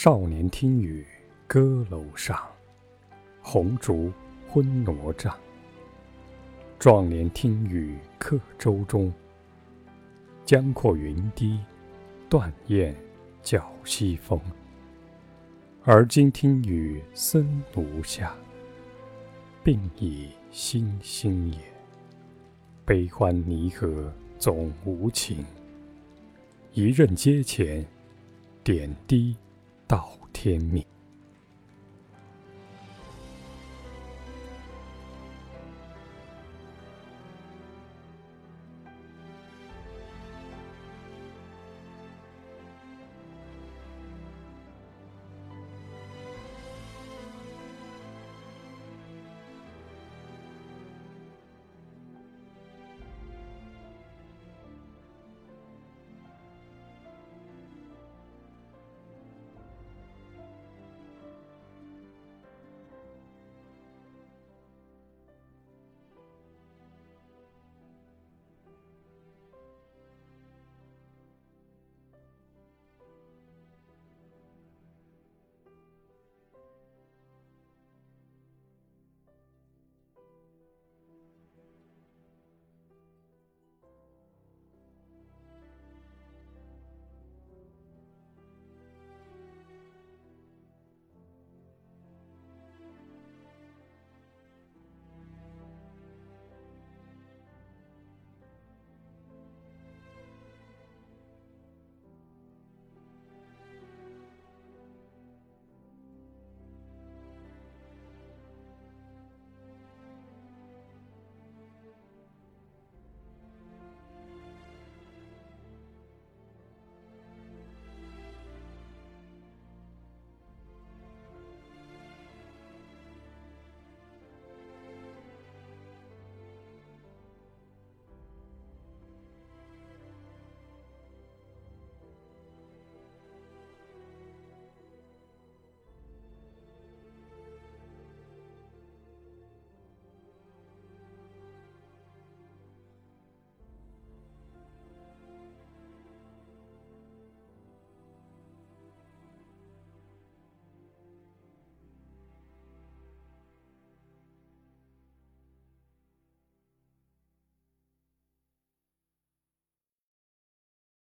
少年听雨歌楼上，红烛昏罗帐。壮年听雨客舟中，江阔云低，断雁叫西风。而今听雨僧庐下，鬓已星星也。悲欢离合总无情，一任阶前，点滴到天明。